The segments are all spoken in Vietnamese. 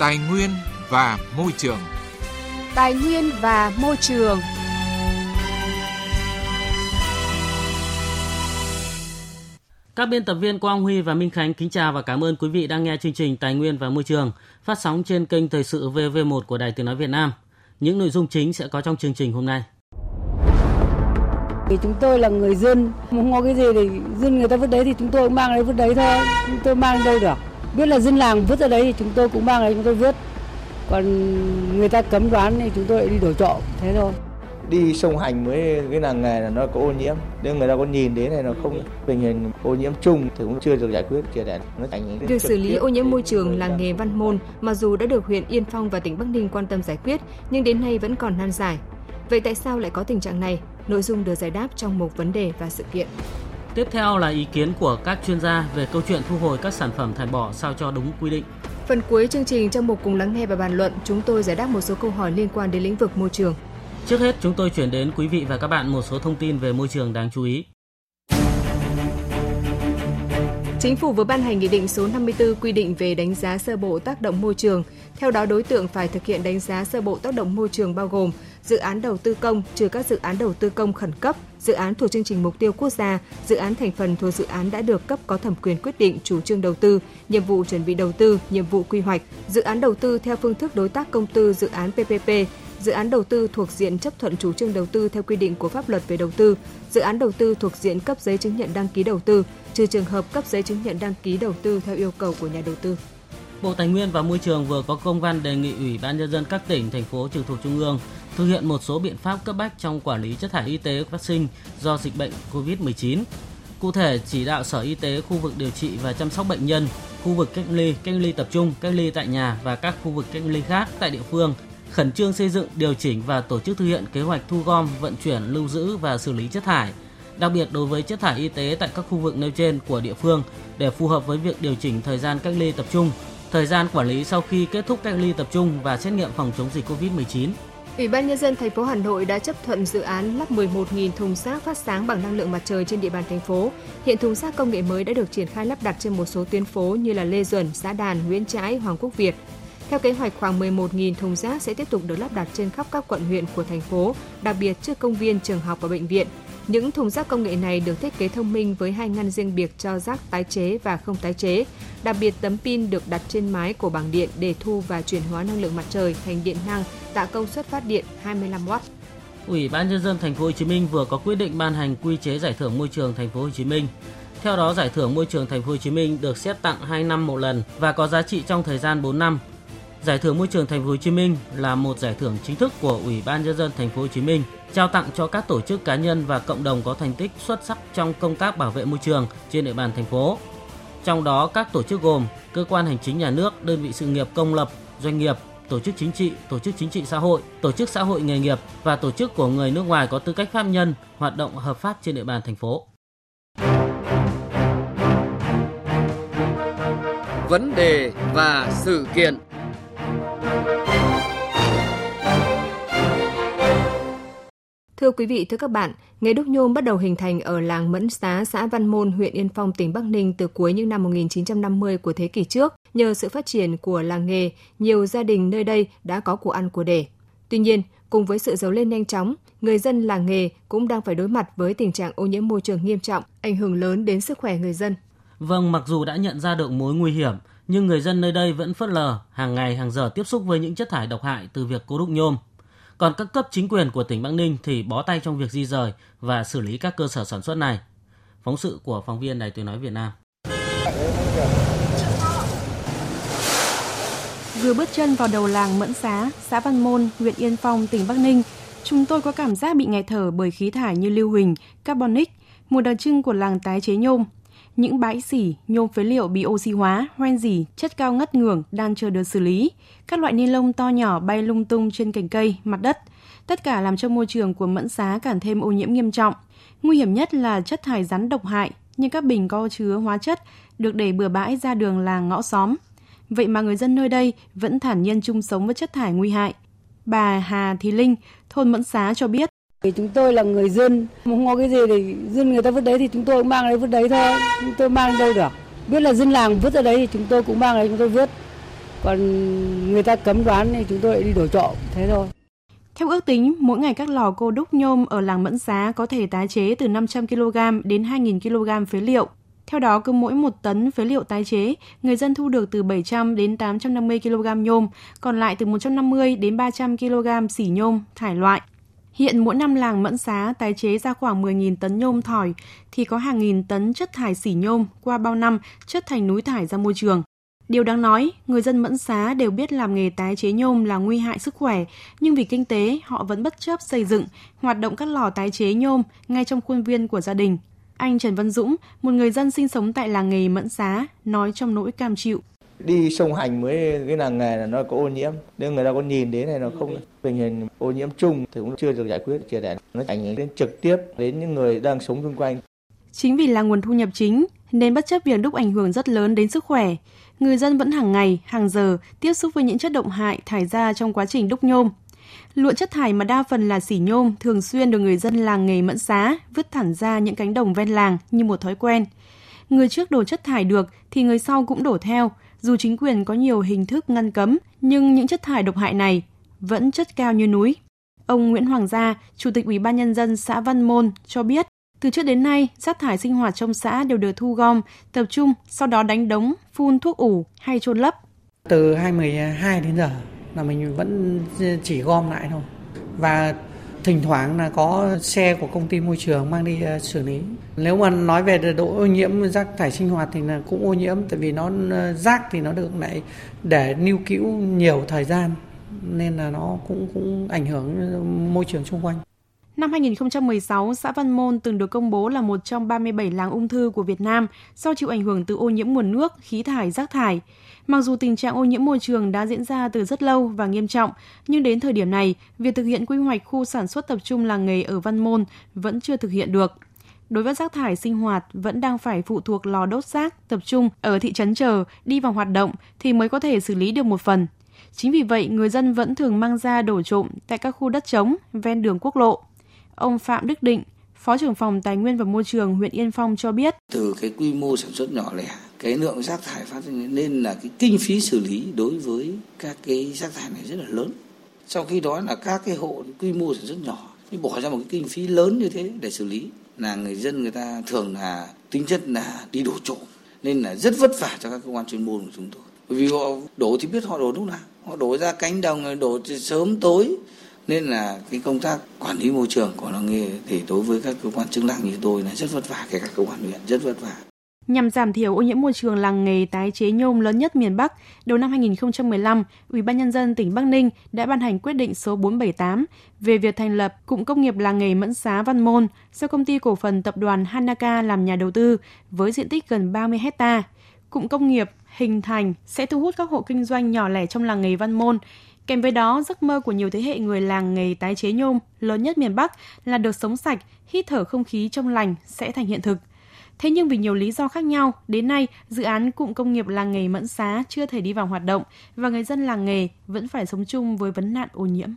Tài nguyên và môi trường. Tài nguyên và môi trường. Các biên tập viên Quang Huy và Minh Khánh kính chào và cảm ơn quý vị đang nghe chương trình Tài nguyên và Môi trường phát sóng trên kênh Thời sự VV1 của Đài Tiếng Nói Việt Nam. Những nội dung chính sẽ có trong chương trình hôm nay. Thì chúng tôi là người dân, không có cái gì thì dân người ta vứt đấy thì chúng tôi cũng mang đấy vứt đấy thôi, chúng tôi mang đâu được. Biết là dân làng vứt ở đấy thì chúng tôi cũng mang đấy chúng tôi vứt. Còn người ta cấm đoán thì chúng tôi lại đi đổi trọ, thế thôi. Đi sông hành với cái làng nghề là nó có ô nhiễm. Nếu người ta có nhìn đến này nó không tình hình ô nhiễm chung thì cũng chưa được giải quyết triệt để. Nó thành việc xử lý ô nhiễm môi trường làng nghề Văn Môn mặc dù đã được huyện Yên Phong và tỉnh Bắc Ninh quan tâm giải quyết nhưng đến nay vẫn còn nan giải. Vậy tại sao lại có tình trạng này? Nội dung được giải đáp trong một vấn đề và sự kiện Tiếp theo là ý kiến của các chuyên gia về câu chuyện thu hồi các sản phẩm thải bỏ sao cho đúng quy định. Phần cuối chương trình trong một cùng lắng nghe và bàn luận, chúng tôi giải đáp một số câu hỏi liên quan đến lĩnh vực môi trường. Trước hết, chúng tôi chuyển đến quý vị và các bạn một số thông tin về môi trường đáng chú ý. Chính phủ vừa ban hành Nghị định số 54 quy định về đánh giá sơ bộ tác động môi trường. Theo đó, đối tượng phải thực hiện đánh giá sơ bộ tác động môi trường bao gồm dự án đầu tư công trừ các dự án đầu tư công khẩn cấp, dự án thuộc chương trình mục tiêu quốc gia, dự án thành phần thuộc dự án đã được cấp có thẩm quyền quyết định chủ trương đầu tư, nhiệm vụ chuẩn bị đầu tư, nhiệm vụ quy hoạch, dự án đầu tư theo phương thức đối tác công tư dự án PPP, dự án đầu tư thuộc diện chấp thuận chủ trương đầu tư theo quy định của pháp luật về đầu tư, dự án đầu tư thuộc diện cấp giấy chứng nhận đăng ký đầu tư, trừ trường hợp cấp giấy chứng nhận đăng ký đầu tư theo yêu cầu của nhà đầu tư. Bộ Tài nguyên và Môi trường vừa có công văn đề nghị Ủy ban nhân dân các tỉnh, thành phố trực thuộc trung ương thực hiện một số biện pháp cấp bách trong quản lý chất thải y tế phát sinh do dịch bệnh COVID-19. Cụ thể, chỉ đạo Sở Y tế khu vực điều trị và chăm sóc bệnh nhân, khu vực cách ly, cách ly tập trung, cách ly tại nhà và các khu vực cách ly khác tại địa phương khẩn trương xây dựng, điều chỉnh và tổ chức thực hiện kế hoạch thu gom, vận chuyển, lưu giữ và xử lý chất thải, đặc biệt đối với chất thải y tế tại các khu vực nêu trên của địa phương để phù hợp với việc điều chỉnh thời gian cách ly tập trung, thời gian quản lý sau khi kết thúc cách ly tập trung và xét nghiệm phòng chống dịch COVID-19. Ủy ban nhân dân thành phố Hà Nội đã chấp thuận dự án lắp 11.000 thùng rác phát sáng bằng năng lượng mặt trời trên địa bàn thành phố. Hiện thùng rác công nghệ mới đã được triển khai lắp đặt trên một số tuyến phố như là Lê Duẩn, Xã Đàn, Nguyễn Trãi, Hoàng Quốc Việt. Theo kế hoạch, khoảng 11.000 thùng rác sẽ tiếp tục được lắp đặt trên khắp các quận huyện của thành phố, đặc biệt trước công viên, trường học và bệnh viện. Những thùng rác công nghệ này được thiết kế thông minh với hai ngăn riêng biệt cho rác tái chế và không tái chế. Đặc biệt tấm pin được đặt trên mái của bảng điện để thu và chuyển hóa năng lượng mặt trời thành điện năng tạo công suất phát điện 25W. Ủy ban nhân dân thành phố Hồ Chí Minh vừa có quyết định ban hành quy chế giải thưởng môi trường thành phố Hồ Chí Minh. Theo đó, giải thưởng môi trường thành phố Hồ Chí Minh được xét tặng 2 năm một lần và có giá trị trong thời gian 4 năm Giải thưởng môi trường thành phố Hồ Chí Minh là một giải thưởng chính thức của Ủy ban nhân dân thành phố Hồ Chí Minh trao tặng cho các tổ chức cá nhân và cộng đồng có thành tích xuất sắc trong công tác bảo vệ môi trường trên địa bàn thành phố. Trong đó các tổ chức gồm cơ quan hành chính nhà nước, đơn vị sự nghiệp công lập, doanh nghiệp, tổ chức chính trị, tổ chức chính trị xã hội, tổ chức xã hội nghề nghiệp và tổ chức của người nước ngoài có tư cách pháp nhân hoạt động hợp pháp trên địa bàn thành phố. Vấn đề và sự kiện Thưa quý vị, thưa các bạn, nghề đúc nhôm bắt đầu hình thành ở làng Mẫn Xá, xã Văn Môn, huyện Yên Phong, tỉnh Bắc Ninh từ cuối những năm 1950 của thế kỷ trước. Nhờ sự phát triển của làng nghề, nhiều gia đình nơi đây đã có của ăn của để. Tuy nhiên, cùng với sự giàu lên nhanh chóng, người dân làng nghề cũng đang phải đối mặt với tình trạng ô nhiễm môi trường nghiêm trọng, ảnh hưởng lớn đến sức khỏe người dân. Vâng, mặc dù đã nhận ra được mối nguy hiểm, nhưng người dân nơi đây vẫn phớt lờ, hàng ngày hàng giờ tiếp xúc với những chất thải độc hại từ việc cố đúc nhôm. Còn các cấp chính quyền của tỉnh Bắc Ninh thì bó tay trong việc di rời và xử lý các cơ sở sản xuất này. Phóng sự của phóng viên Đài Tiếng Nói Việt Nam. Vừa bước chân vào đầu làng Mẫn Xá, xã Văn Môn, huyện Yên Phong, tỉnh Bắc Ninh, chúng tôi có cảm giác bị nghẹt thở bởi khí thải như lưu huỳnh, carbonic, một đặc trưng của làng tái chế nhôm – những bãi xỉ, nhôm phế liệu bị oxy hóa, hoen dỉ, chất cao ngất ngường đang chờ được xử lý. Các loại ni lông to nhỏ bay lung tung trên cành cây, mặt đất. Tất cả làm cho môi trường của Mẫn Xá càng thêm ô nhiễm nghiêm trọng. Nguy hiểm nhất là chất thải rắn độc hại, như các bình có chứa hóa chất được để bừa bãi ra đường làng ngõ xóm. Vậy mà người dân nơi đây vẫn thản nhiên chung sống với chất thải nguy hại. Bà Hà Thị Linh, thôn Mẫn Xá cho biết, thì chúng tôi là người dân, không có cái gì thì dân người ta vứt đấy thì chúng tôi cũng mang đấy vứt đấy thôi, chúng tôi mang đâu được. Biết là dân làng vứt ở đấy thì chúng tôi cũng mang đấy chúng tôi vứt. còn người ta cấm đoán thì chúng tôi lại đi đổi trọ thế thôi theo ước tính, mỗi ngày các lò cô đúc nhôm ở làng Mẫn Xá có thể tái chế từ 500 kg đến 2.000 kg phế liệu. Theo đó, cứ mỗi một tấn phế liệu tái chế, người dân thu được từ 700 đến 850 kg nhôm, còn lại từ 150 đến 300 kg xỉ nhôm thải loại. Hiện mỗi năm làng Mẫn Xá tái chế ra khoảng 10.000 tấn nhôm thỏi thì có hàng nghìn tấn chất thải xỉ nhôm qua bao năm chất thành núi thải ra môi trường. Điều đáng nói, người dân Mẫn Xá đều biết làm nghề tái chế nhôm là nguy hại sức khỏe, nhưng vì kinh tế họ vẫn bất chấp xây dựng, hoạt động các lò tái chế nhôm ngay trong khuôn viên của gia đình. Anh Trần Văn Dũng, một người dân sinh sống tại làng nghề Mẫn Xá, nói trong nỗi cam chịu đi sông hành với cái làng nghề là nó có ô nhiễm. Nếu người ta có nhìn đến này nó không tình hình ô nhiễm chung thì cũng chưa được giải quyết triệt để. Nó ảnh hưởng đến trực tiếp đến những người đang sống xung quanh. Chính vì là nguồn thu nhập chính nên bất chấp việc đúc ảnh hưởng rất lớn đến sức khỏe người dân vẫn hàng ngày hàng giờ tiếp xúc với những chất động hại thải ra trong quá trình đúc nhôm. Lượng chất thải mà đa phần là xỉ nhôm thường xuyên được người dân làng nghề mẫn xá vứt thẳng ra những cánh đồng ven làng như một thói quen. Người trước đổ chất thải được thì người sau cũng đổ theo, dù chính quyền có nhiều hình thức ngăn cấm, nhưng những chất thải độc hại này vẫn chất cao như núi. Ông Nguyễn Hoàng Gia, Chủ tịch Ủy ban nhân dân xã Văn Môn cho biết, từ trước đến nay, rác thải sinh hoạt trong xã đều được thu gom, tập trung, sau đó đánh đống, phun thuốc ủ hay trôn lấp. Từ 2012 đến giờ là mình vẫn chỉ gom lại thôi. Và thỉnh thoảng là có xe của công ty môi trường mang đi ờ, xử lý. Nếu mà nói về độ ô nhiễm rác thải sinh hoạt thì là cũng ô nhiễm, tại vì nó ờ, rác thì nó được lại để lưu cữu nhiều thời gian, nên là nó cũng cũng ảnh hưởng môi trường xung quanh. Năm 2016, xã Văn Môn từng được công bố là một trong 37 làng ung thư của Việt Nam do chịu ảnh hưởng từ ô nhiễm nguồn nước, khí thải, rác thải. Mặc dù tình trạng ô nhiễm môi trường đã diễn ra từ rất lâu và nghiêm trọng, nhưng đến thời điểm này, việc thực hiện quy hoạch khu sản xuất tập trung làng nghề ở Văn Môn vẫn chưa thực hiện được. Đối với rác thải sinh hoạt vẫn đang phải phụ thuộc lò đốt rác tập trung ở thị trấn chờ đi vào hoạt động thì mới có thể xử lý được một phần. Chính vì vậy, người dân vẫn thường mang ra đổ trộm tại các khu đất trống ven đường quốc lộ. Ông Phạm Đức Định, Phó trưởng phòng Tài nguyên và Môi trường huyện Yên Phong cho biết. Từ cái quy mô sản xuất nhỏ lẻ, cái lượng rác thải phát sinh nên là cái kinh phí xử lý đối với các cái rác thải này rất là lớn. Sau khi đó là các cái hộ quy mô sản xuất nhỏ thì bỏ ra một cái kinh phí lớn như thế để xử lý là người dân người ta thường là tính chất là đi đổ trộm nên là rất vất vả cho các cơ quan chuyên môn của chúng tôi bởi vì họ đổ thì biết họ đổ lúc nào họ đổ ra cánh đồng đổ sớm tối nên là cái công tác quản lý môi trường của làng nghề thì đối với các cơ quan chức năng như tôi là rất vất vả kể cả cơ quan huyện rất vất vả Nhằm giảm thiểu ô nhiễm môi trường làng nghề tái chế nhôm lớn nhất miền Bắc, đầu năm 2015, Ủy ban nhân dân tỉnh Bắc Ninh đã ban hành quyết định số 478 về việc thành lập cụm công nghiệp làng nghề Mẫn Xá Văn Môn do công ty cổ phần tập đoàn Hanaka làm nhà đầu tư với diện tích gần 30 hecta. Cụm công nghiệp hình thành sẽ thu hút các hộ kinh doanh nhỏ lẻ trong làng nghề Văn Môn Kèm với đó, giấc mơ của nhiều thế hệ người làng nghề tái chế nhôm lớn nhất miền Bắc là được sống sạch, hít thở không khí trong lành sẽ thành hiện thực. Thế nhưng vì nhiều lý do khác nhau, đến nay dự án cụm công nghiệp làng nghề Mẫn Xá chưa thể đi vào hoạt động và người dân làng nghề vẫn phải sống chung với vấn nạn ô nhiễm.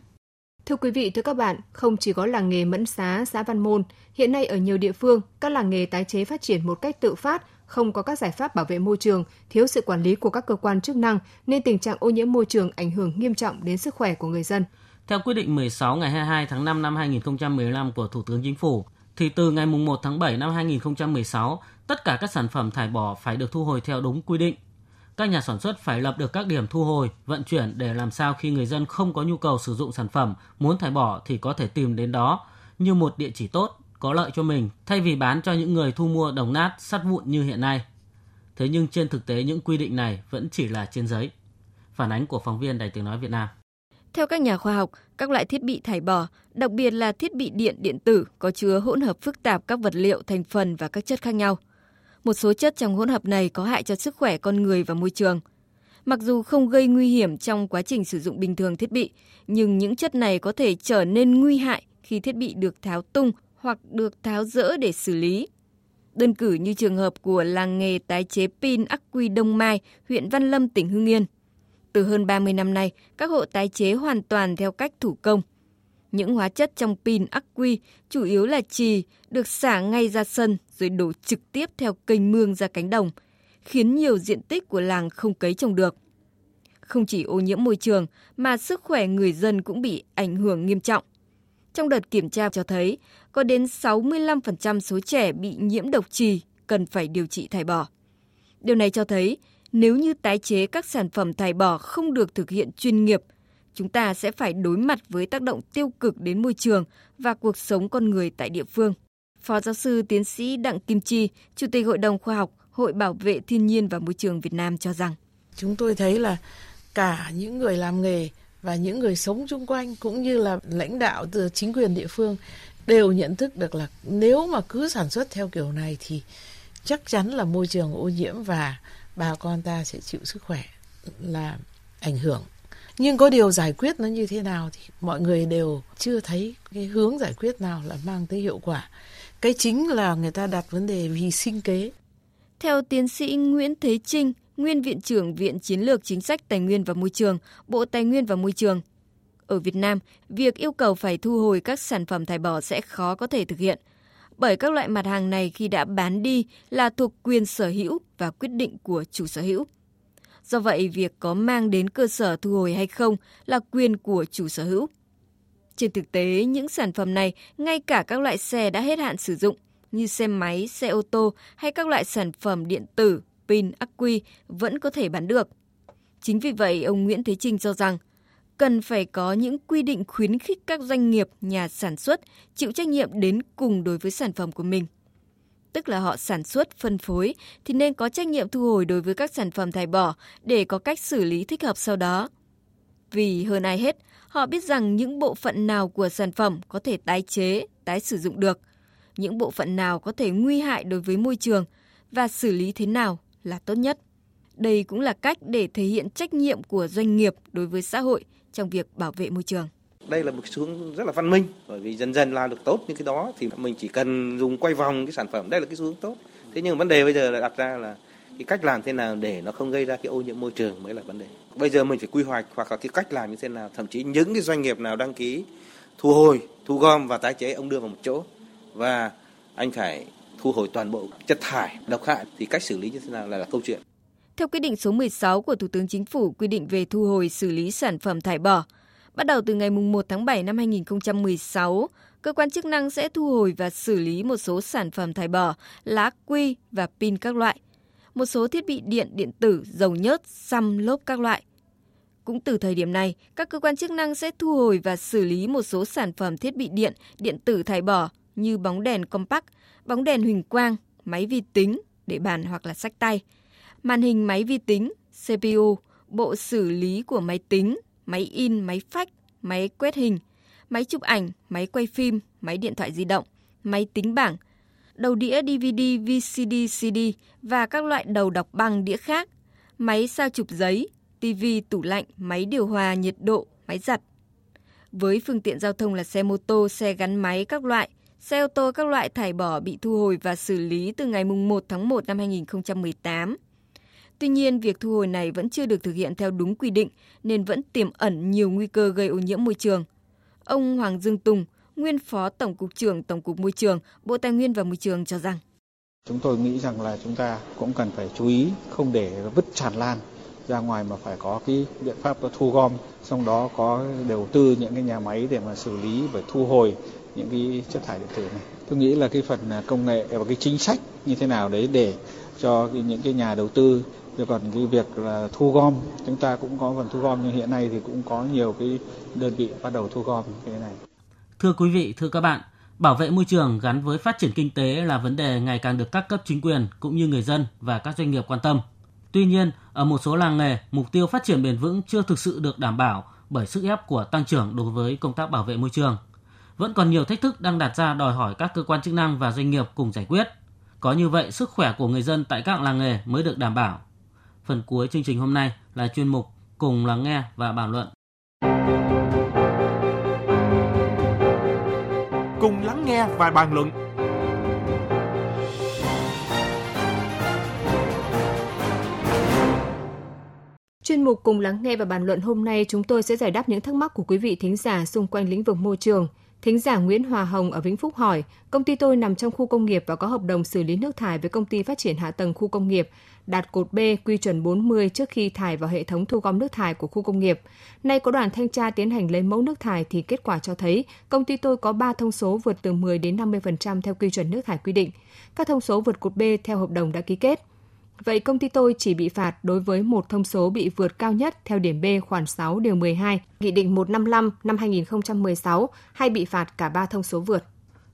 Thưa quý vị, thưa các bạn, không chỉ có làng nghề Mẫn Xá, xã Văn Môn, hiện nay ở nhiều địa phương, các làng nghề tái chế phát triển một cách tự phát, không có các giải pháp bảo vệ môi trường, thiếu sự quản lý của các cơ quan chức năng nên tình trạng ô nhiễm môi trường ảnh hưởng nghiêm trọng đến sức khỏe của người dân. Theo quyết định 16 ngày 22 tháng 5 năm 2015 của Thủ tướng Chính phủ, thì từ ngày 1 tháng 7 năm 2016, tất cả các sản phẩm thải bỏ phải được thu hồi theo đúng quy định. Các nhà sản xuất phải lập được các điểm thu hồi, vận chuyển để làm sao khi người dân không có nhu cầu sử dụng sản phẩm, muốn thải bỏ thì có thể tìm đến đó như một địa chỉ tốt có lợi cho mình thay vì bán cho những người thu mua đồng nát sắt vụn như hiện nay. Thế nhưng trên thực tế những quy định này vẫn chỉ là trên giấy. Phản ánh của phóng viên Đài Tiếng Nói Việt Nam. Theo các nhà khoa học, các loại thiết bị thải bỏ, đặc biệt là thiết bị điện điện tử có chứa hỗn hợp phức tạp các vật liệu, thành phần và các chất khác nhau. Một số chất trong hỗn hợp này có hại cho sức khỏe con người và môi trường. Mặc dù không gây nguy hiểm trong quá trình sử dụng bình thường thiết bị, nhưng những chất này có thể trở nên nguy hại khi thiết bị được tháo tung hoặc được tháo rỡ để xử lý. Đơn cử như trường hợp của làng nghề tái chế pin ắc quy Đông Mai, huyện Văn Lâm, tỉnh Hưng Yên. Từ hơn 30 năm nay, các hộ tái chế hoàn toàn theo cách thủ công. Những hóa chất trong pin ắc quy chủ yếu là trì, được xả ngay ra sân rồi đổ trực tiếp theo kênh mương ra cánh đồng, khiến nhiều diện tích của làng không cấy trồng được. Không chỉ ô nhiễm môi trường mà sức khỏe người dân cũng bị ảnh hưởng nghiêm trọng. Trong đợt kiểm tra cho thấy, có đến 65% số trẻ bị nhiễm độc trì cần phải điều trị thải bỏ. Điều này cho thấy nếu như tái chế các sản phẩm thải bỏ không được thực hiện chuyên nghiệp, chúng ta sẽ phải đối mặt với tác động tiêu cực đến môi trường và cuộc sống con người tại địa phương. Phó giáo sư tiến sĩ Đặng Kim Chi, Chủ tịch Hội đồng Khoa học Hội Bảo vệ Thiên nhiên và Môi trường Việt Nam cho rằng Chúng tôi thấy là cả những người làm nghề và những người sống chung quanh cũng như là lãnh đạo từ chính quyền địa phương đều nhận thức được là nếu mà cứ sản xuất theo kiểu này thì chắc chắn là môi trường ô nhiễm và bà con ta sẽ chịu sức khỏe là ảnh hưởng. Nhưng có điều giải quyết nó như thế nào thì mọi người đều chưa thấy cái hướng giải quyết nào là mang tới hiệu quả. Cái chính là người ta đặt vấn đề vì sinh kế. Theo tiến sĩ Nguyễn Thế Trinh nguyên viện trưởng Viện Chiến lược Chính sách Tài nguyên và Môi trường, Bộ Tài nguyên và Môi trường. Ở Việt Nam, việc yêu cầu phải thu hồi các sản phẩm thải bỏ sẽ khó có thể thực hiện, bởi các loại mặt hàng này khi đã bán đi là thuộc quyền sở hữu và quyết định của chủ sở hữu. Do vậy, việc có mang đến cơ sở thu hồi hay không là quyền của chủ sở hữu. Trên thực tế, những sản phẩm này, ngay cả các loại xe đã hết hạn sử dụng như xe máy, xe ô tô hay các loại sản phẩm điện tử pin, ắc quy vẫn có thể bán được. Chính vì vậy, ông Nguyễn Thế Trinh cho rằng cần phải có những quy định khuyến khích các doanh nghiệp, nhà sản xuất chịu trách nhiệm đến cùng đối với sản phẩm của mình. Tức là họ sản xuất, phân phối thì nên có trách nhiệm thu hồi đối với các sản phẩm thải bỏ để có cách xử lý thích hợp sau đó. Vì hơn ai hết, họ biết rằng những bộ phận nào của sản phẩm có thể tái chế, tái sử dụng được, những bộ phận nào có thể nguy hại đối với môi trường và xử lý thế nào là tốt nhất. Đây cũng là cách để thể hiện trách nhiệm của doanh nghiệp đối với xã hội trong việc bảo vệ môi trường. Đây là một xu hướng rất là văn minh bởi vì dần dần làm được tốt những cái đó thì mình chỉ cần dùng quay vòng cái sản phẩm đây là cái xu hướng tốt. Thế nhưng vấn đề bây giờ là đặt ra là cái cách làm thế nào để nó không gây ra cái ô nhiễm môi trường mới là vấn đề. Bây giờ mình phải quy hoạch hoặc là cái cách làm như thế nào, thậm chí những cái doanh nghiệp nào đăng ký thu hồi, thu gom và tái chế ông đưa vào một chỗ và anh phải thu hồi toàn bộ chất thải độc hại thì cách xử lý như thế nào là, là câu chuyện. Theo quyết định số 16 của Thủ tướng Chính phủ quy định về thu hồi xử lý sản phẩm thải bỏ, bắt đầu từ ngày 1 tháng 7 năm 2016, cơ quan chức năng sẽ thu hồi và xử lý một số sản phẩm thải bỏ, lá quy và pin các loại, một số thiết bị điện điện tử, dầu nhớt, xăm lốp các loại. Cũng từ thời điểm này, các cơ quan chức năng sẽ thu hồi và xử lý một số sản phẩm thiết bị điện, điện tử thải bỏ như bóng đèn compact, bóng đèn huỳnh quang, máy vi tính để bàn hoặc là sách tay, màn hình máy vi tính, CPU, bộ xử lý của máy tính, máy in, máy phách, máy quét hình, máy chụp ảnh, máy quay phim, máy điện thoại di động, máy tính bảng, đầu đĩa DVD, VCD, CD và các loại đầu đọc băng đĩa khác, máy sao chụp giấy, TV, tủ lạnh, máy điều hòa nhiệt độ, máy giặt. Với phương tiện giao thông là xe mô tô, xe gắn máy các loại – Xe ô tô các loại thải bỏ bị thu hồi và xử lý từ ngày 1 tháng 1 năm 2018. Tuy nhiên, việc thu hồi này vẫn chưa được thực hiện theo đúng quy định nên vẫn tiềm ẩn nhiều nguy cơ gây ô nhiễm môi trường. Ông Hoàng Dương Tùng, nguyên Phó Tổng cục trưởng Tổng cục Môi trường, Bộ Tài nguyên và Môi trường cho rằng Chúng tôi nghĩ rằng là chúng ta cũng cần phải chú ý không để vứt tràn lan ra ngoài mà phải có cái biện pháp thu gom, trong đó có đầu tư những cái nhà máy để mà xử lý và thu hồi những cái chất thải điện tử này. Tôi nghĩ là cái phần à, công nghệ và cái chính sách như thế nào đấy để cho những cái nhà đầu tư rồi còn cái việc là thu gom chúng ta cũng có phần thu gom nhưng hiện nay thì cũng có nhiều cái đơn vị bắt đầu thu gom cái này. Thưa quý vị, thưa các bạn, bảo vệ môi trường gắn với phát triển kinh tế là vấn đề ngày càng được các cấp chính quyền cũng như người dân và các doanh nghiệp quan tâm. Tuy nhiên, ở một số làng nghề, mục tiêu phát triển bền vững chưa thực sự được đảm bảo bởi sức ép của tăng trưởng đối với công tác bảo vệ môi trường vẫn còn nhiều thách thức đang đặt ra đòi hỏi các cơ quan chức năng và doanh nghiệp cùng giải quyết. Có như vậy, sức khỏe của người dân tại các làng nghề mới được đảm bảo. Phần cuối chương trình hôm nay là chuyên mục Cùng lắng nghe và bàn luận. Cùng lắng nghe và bàn luận Chuyên mục cùng lắng nghe và bàn luận hôm nay chúng tôi sẽ giải đáp những thắc mắc của quý vị thính giả xung quanh lĩnh vực môi trường. Thính giả Nguyễn Hòa Hồng ở Vĩnh Phúc hỏi, công ty tôi nằm trong khu công nghiệp và có hợp đồng xử lý nước thải với công ty phát triển hạ tầng khu công nghiệp, đạt cột B quy chuẩn 40 trước khi thải vào hệ thống thu gom nước thải của khu công nghiệp. Nay có đoàn thanh tra tiến hành lấy mẫu nước thải thì kết quả cho thấy công ty tôi có 3 thông số vượt từ 10 đến 50% theo quy chuẩn nước thải quy định. Các thông số vượt cột B theo hợp đồng đã ký kết. Vậy công ty tôi chỉ bị phạt đối với một thông số bị vượt cao nhất theo điểm B khoản 6 điều 12, Nghị định 155 năm 2016 hay bị phạt cả ba thông số vượt?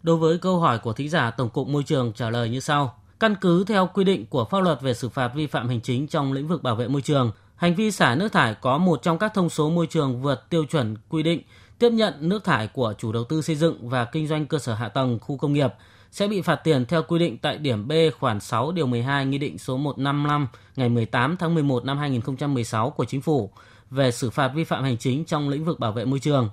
Đối với câu hỏi của thính giả, Tổng cục Môi trường trả lời như sau. Căn cứ theo quy định của pháp luật về xử phạt vi phạm hành chính trong lĩnh vực bảo vệ môi trường, hành vi xả nước thải có một trong các thông số môi trường vượt tiêu chuẩn quy định tiếp nhận nước thải của chủ đầu tư xây dựng và kinh doanh cơ sở hạ tầng khu công nghiệp sẽ bị phạt tiền theo quy định tại điểm B khoản 6 điều 12 Nghị định số 155 ngày 18 tháng 11 năm 2016 của Chính phủ về xử phạt vi phạm hành chính trong lĩnh vực bảo vệ môi trường.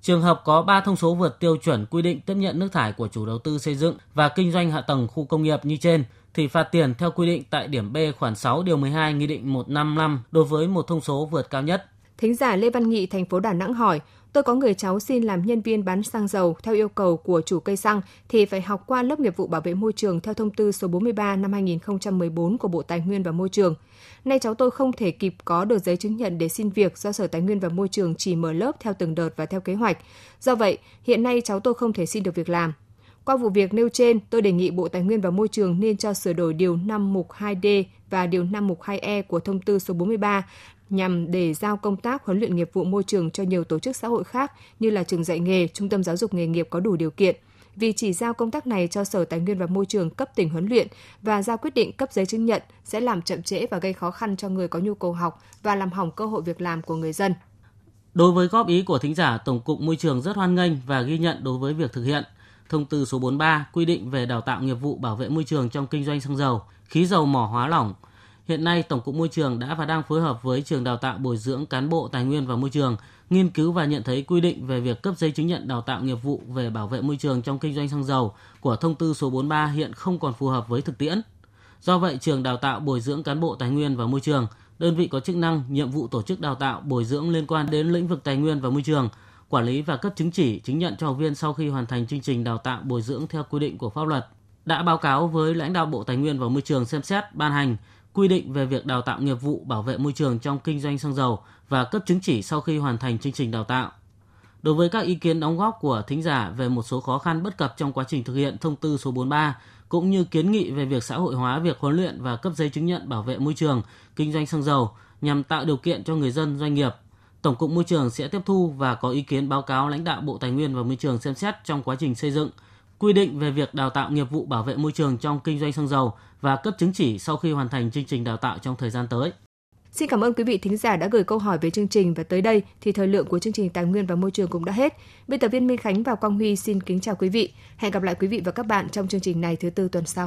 Trường hợp có 3 thông số vượt tiêu chuẩn quy định tiếp nhận nước thải của chủ đầu tư xây dựng và kinh doanh hạ tầng khu công nghiệp như trên thì phạt tiền theo quy định tại điểm B khoản 6 điều 12 Nghị định 155 đối với một thông số vượt cao nhất. Thính giả Lê Văn Nghị, thành phố Đà Nẵng hỏi, tôi có người cháu xin làm nhân viên bán xăng dầu theo yêu cầu của chủ cây xăng thì phải học qua lớp nghiệp vụ bảo vệ môi trường theo thông tư số 43 năm 2014 của Bộ Tài nguyên và Môi trường. Nay cháu tôi không thể kịp có được giấy chứng nhận để xin việc do Sở Tài nguyên và Môi trường chỉ mở lớp theo từng đợt và theo kế hoạch. Do vậy, hiện nay cháu tôi không thể xin được việc làm. Qua vụ việc nêu trên, tôi đề nghị Bộ Tài nguyên và Môi trường nên cho sửa đổi điều 5 mục 2D và điều 5 mục 2E của thông tư số 43 nhằm để giao công tác huấn luyện nghiệp vụ môi trường cho nhiều tổ chức xã hội khác như là trường dạy nghề, trung tâm giáo dục nghề nghiệp có đủ điều kiện. Vì chỉ giao công tác này cho Sở Tài nguyên và Môi trường cấp tỉnh huấn luyện và ra quyết định cấp giấy chứng nhận sẽ làm chậm trễ và gây khó khăn cho người có nhu cầu học và làm hỏng cơ hội việc làm của người dân. Đối với góp ý của thính giả, Tổng cục Môi trường rất hoan nghênh và ghi nhận đối với việc thực hiện. Thông tư số 43 quy định về đào tạo nghiệp vụ bảo vệ môi trường trong kinh doanh xăng dầu, khí dầu mỏ hóa lỏng, Hiện nay, Tổng cục Môi trường đã và đang phối hợp với trường đào tạo bồi dưỡng cán bộ tài nguyên và môi trường nghiên cứu và nhận thấy quy định về việc cấp giấy chứng nhận đào tạo nghiệp vụ về bảo vệ môi trường trong kinh doanh xăng dầu của thông tư số 43 hiện không còn phù hợp với thực tiễn. Do vậy, trường đào tạo bồi dưỡng cán bộ tài nguyên và môi trường, đơn vị có chức năng, nhiệm vụ tổ chức đào tạo bồi dưỡng liên quan đến lĩnh vực tài nguyên và môi trường, quản lý và cấp chứng chỉ, chứng nhận cho học viên sau khi hoàn thành chương trình đào tạo bồi dưỡng theo quy định của pháp luật đã báo cáo với lãnh đạo Bộ Tài nguyên và Môi trường xem xét ban hành quy định về việc đào tạo nghiệp vụ bảo vệ môi trường trong kinh doanh xăng dầu và cấp chứng chỉ sau khi hoàn thành chương trình đào tạo. Đối với các ý kiến đóng góp của thính giả về một số khó khăn bất cập trong quá trình thực hiện thông tư số 43 cũng như kiến nghị về việc xã hội hóa việc huấn luyện và cấp giấy chứng nhận bảo vệ môi trường kinh doanh xăng dầu nhằm tạo điều kiện cho người dân doanh nghiệp, Tổng cục Môi trường sẽ tiếp thu và có ý kiến báo cáo lãnh đạo Bộ Tài nguyên và Môi trường xem xét trong quá trình xây dựng quy định về việc đào tạo nghiệp vụ bảo vệ môi trường trong kinh doanh xăng dầu và cấp chứng chỉ sau khi hoàn thành chương trình đào tạo trong thời gian tới. Xin cảm ơn quý vị thính giả đã gửi câu hỏi về chương trình và tới đây thì thời lượng của chương trình Tài nguyên và Môi trường cũng đã hết. Biên tập viên Minh Khánh và Quang Huy xin kính chào quý vị. Hẹn gặp lại quý vị và các bạn trong chương trình này thứ tư tuần sau.